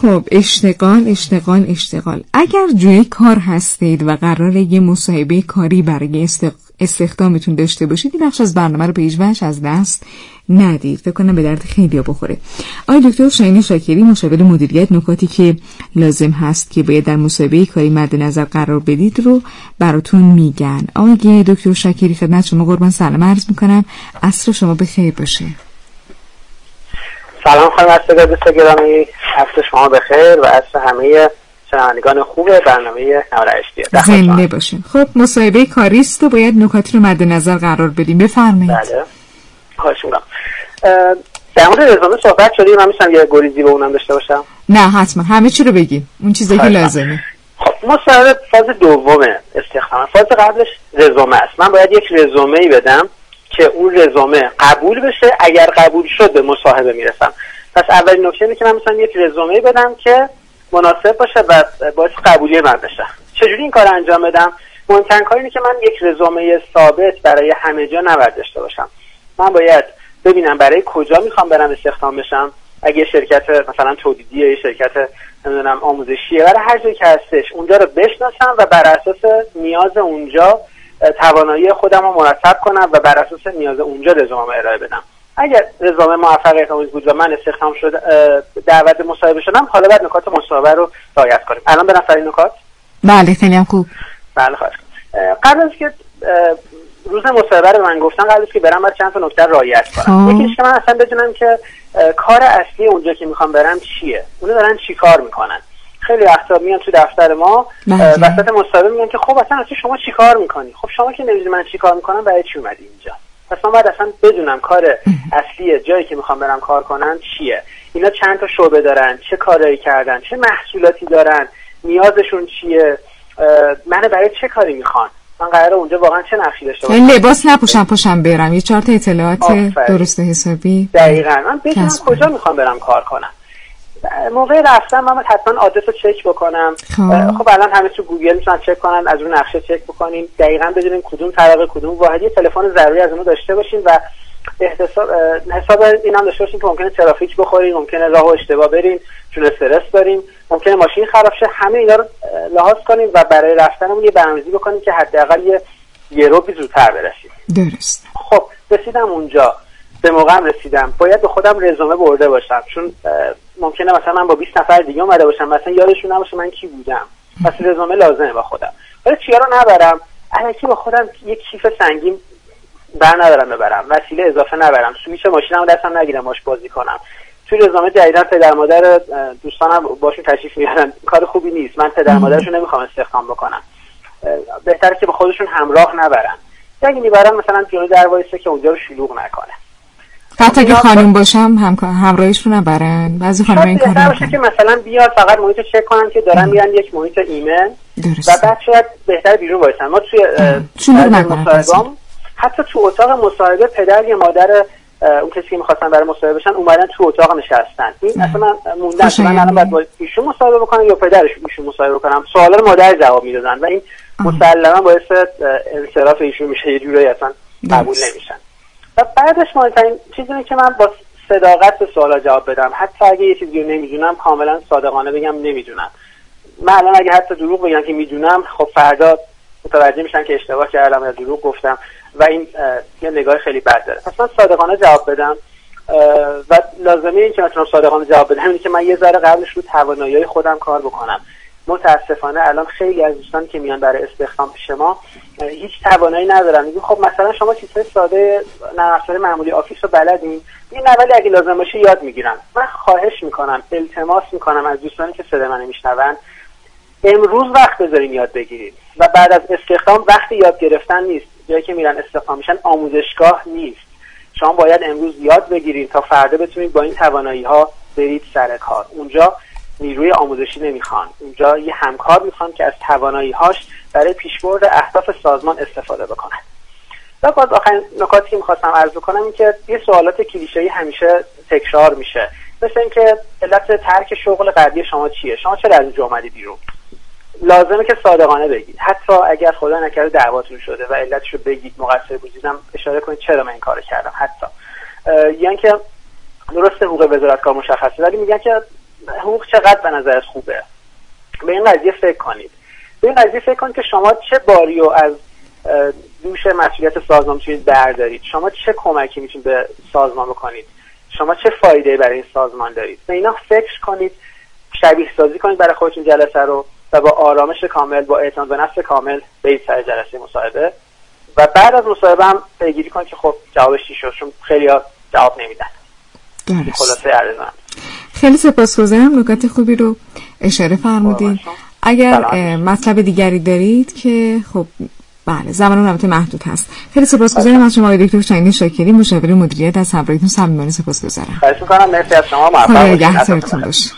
خب اشتغال اشتغال اشتغال. اگر جوی کار هستید و قراره یه مصاحبه کاری برای استخدامتون داشته باشید این بخش از برنامه رو به از دست ندید. فکر کنم به درد خیلی بخوره. آقای دکتر شاهین شاکری مشاور مدیریت نکاتی که لازم هست که باید در مصاحبه کاری مد نظر قرار بدید رو براتون میگن. آقای دکتر شاکری خدمت شما. قربان سلام. عرض می‌کنم عصر شما به خیر باشه. سلام خانم گرامی. عصر شما بخیر و عصر همه شنوندگان خوب برنامه نوار زنده باشین. خب مصاحبه کاریست و باید نکاتی رو مد نظر قرار بدیم. بفرمایید. بله. خواهش می‌کنم. در مورد رزومه صحبت شدیم. من میشم یه گریزی به اونم داشته باشم. نه حتما. همه چی رو بگیم. اون چیزی که لازمه. خب مصاحبه فاز دومه استخدام. فاز قبلش رزومه است. من باید یک رزومه ای بدم که اون رزومه قبول بشه. اگر قبول شد به مصاحبه می‌رسم. پس اولین نکته اینه که من مثلا یک رزومه بدم که مناسب باشه و باعث قبولی من بشه. چجوری این کار انجام بدم؟ مهمترین کار اینه که من یک رزومه ثابت برای همه جا نباید داشته باشم. من باید ببینم برای کجا می‌خوام برم استخدام بشم. اگه شرکت مثلا تولیدی یا شرکت نمی‌دونم آموزشیه برای هر جایی که هستش اونجا رو بشناسم و بر اساس نیاز اونجا توانایی خودم رو مرتب کنم و بر اساس نیاز اونجا رزومه ارائه بدم. اگر رزومه موفقیت آمیز بود و من استخدام شد دعوت مصاحبه شدم حالا بعد نکات مصاحبه رو رعایت کنیم. الان برم سر نکات؟ بله خیلی هم خوب. بله خواهش قبل از که روز مصاحبه رو من گفتم قبل از که برم باید چند تا نکته رعایت کنم. خب. یکیش که من اصلا بدونم که کار اصلی اونجا که می‌خوام برم چیه؟ اونو دارن چی کار می‌کنن؟ خیلی وقتا میان تو دفتر ما بله. وسط مصاحبه میگن که خب اصلا شما چی کار می‌کنی؟ خب شما که نمی‌دونی من چی کار می‌کنم برای چی اومدی اینجا؟ پس من باید اصلا بدونم کار اصلی جایی که می‌خوام برم کار کنم چیه. اینا چند تا شعبه دارن چه کارایی کردن چه محصولاتی دارن نیازشون چیه من برای چه کاری می‌خوان من قراره اونجا واقعا چه نقشی داشته باشم؟ لباس نپوشم پوشم برم. یه چهار تا اطلاعات درست حسابی. دقیقا. من بدونم کجا می‌خوام برم کار کنم. موقع رفتن من حتما آدرس رو چک بکنم. خب, خب الان همه تو گوگل می‌تونن چک کنن از اون نقشه چک بکنیم. دقیقا بدونیم کدوم طبقه کدوم واحدی تلفن ضروری از اونو داشته باشیم و احتساب حساب این هم داشته باشیم که ممکنه ترافیک بخوریم ممکنه راه و اشتباه بریم چون استرس داریم. ممکنه ماشین خراب شه. همه اینا رو لحاظ کنیم و برای رفتنمون یه برنامه‌ریزی بکنیم که حداقل یه یه رو زودتر برسیم. درست. خب رسیدم اونجا. به موقعم رسیدم. باید به خودم رزومه برده باشم. چون ممکنه مثلا من با 20 نفر دیگه اومده باشم مثلا یادشون نباشه من کی بودم؟ پس رزومه لازمه با خودم. ولی چیا رو نبرم؟ الکی با خودم یک کیف سنگین بر ندارم ببرم. وسیله اضافه نبرم. سویچ ماشینمو دستم نگیرم باش بازی کنم. توی رزومه جدیدا پدر مادر دوستانم باشون تشریف میارن. کار خوبی نیست. من پدر مادرشون نمی‌خوام استخدام بکنم. بهتره که به خودشون همراه نبرن. اگه می‌برن مثلا جلوی در که اونجا رو شلوغ نکنه. حتی اگه خانم باشم هم همراهیش رو نبرن. بعضی خانم این کار باشه که مثلا بیاد فقط محیط چک کنن که دارن میرن یک محیط ایمن. و بعد شاید بهتر بیرون باشن ما توی مصاحبه حتی تو اتاق مصاحبه پدر یا مادر اون کسی که می‌خواستن برای مصاحبه بشن اومدن تو اتاق نشستن. این اصلا من موندن من الان باید با ایشون مصاحبه بکنم یا پدرش ایشون مصاحبه بکنم. سوالا مادر جواب می‌دادن و این مسلما باعث انصراف ایشون میشه. یه جورایی اصلا قبول نمیشن. و بعدش مهمترین چیزی که من با صداقت به سوالا جواب بدم. حتی اگه یه چیزی رو نمی‌دونم کاملا صادقانه بگم نمی‌دونم. من الان اگه حتی دروغ بگم که می‌دونم خب فردا متوجه میشن که اشتباه کردم یا دروغ گفتم و این یه نگاه خیلی بد داره. پس من صادقانه جواب بدم. و لازمه این که مثلا صادقانه جواب بدم اینه که من یه ذره قبلش رو توانایی خودم کار بکنم. متاسفانه الان خیلی از دوستان که میان برای استخدام پیش ما هیچ توانایی ندارن. میگیم خب مثلا شما چیزهای ساده نرم معمولی آفیس رو بلدین. این اولی اگه لازم باشه یاد می‌گیرم من خواهش می‌کنم التماس می‌کنم از دوستانی که صدای من میشنون. امروز وقت بذاریم یاد بگیرید و بعد از استخدام وقتی یاد گرفتن نیست. جایی که میرن استخدام میشن آموزشگاه نیست. شما باید امروز یاد بگیرید تا فردا بتونید با این توانایی ها برید سر کار. اونجا نیروی آموزشی نمی‌خوان. اونجا یه همکار می‌خوان که از توانایی هاش برای پیشبرد اهداف سازمان استفاده بکنن. و باز آخرین نکاتی که می‌خواستم عرض بکنم این که یه سوالات کلیشه‌ای همیشه تکرار میشه. مثل اینکه علت ترک شغل قبلی شما چیه؟ شما چرا از اینجا آمدی بیرون؟ لازمه که صادقانه بگید. حتی اگر خدا نکرده دعواتون شده و علتش رو بگید مقصر بودیدم اشاره کنید چرا من این کار کردم. حتی. یعنی که درست حقوق وزارت کار مشخصه ولی میگن که حقوق چقدر به نظرت خوبه؟ به این قضیه فکر کنید. به این قضیه فکر کنید که شما چه باری رو از دوش مسئولیت سازمان می‌تونید بردارید؟ شما چه کمکی می‌تونید به سازمان بکنید؟ شما چه فایده برای این سازمان دارید؟ به اینا فکر کنید شبیه سازی کنید برای خودتون جلسه رو و با آرامش کامل با اعتماد به نفس کامل به سر جلسه مصاحبه. و بعد از مصاحبه هم پیگیری کنید که خب جوابش چی شد؟ چون خیلی جواب نمیدن. خلاصه عرضم خیلی سپاسگزارم. نکات خوبی رو اشاره فرمودید اگر مطلب دیگری دارید که خب بله زمان البته محدود هست. خیلی سپاسگزارم از شما دکتر شاهین شاکری مشاور مدیریت از همراهیتون صمیمانه سپاسگزارم. خواهش می‌کنم. مرسی از شما. موفق باشید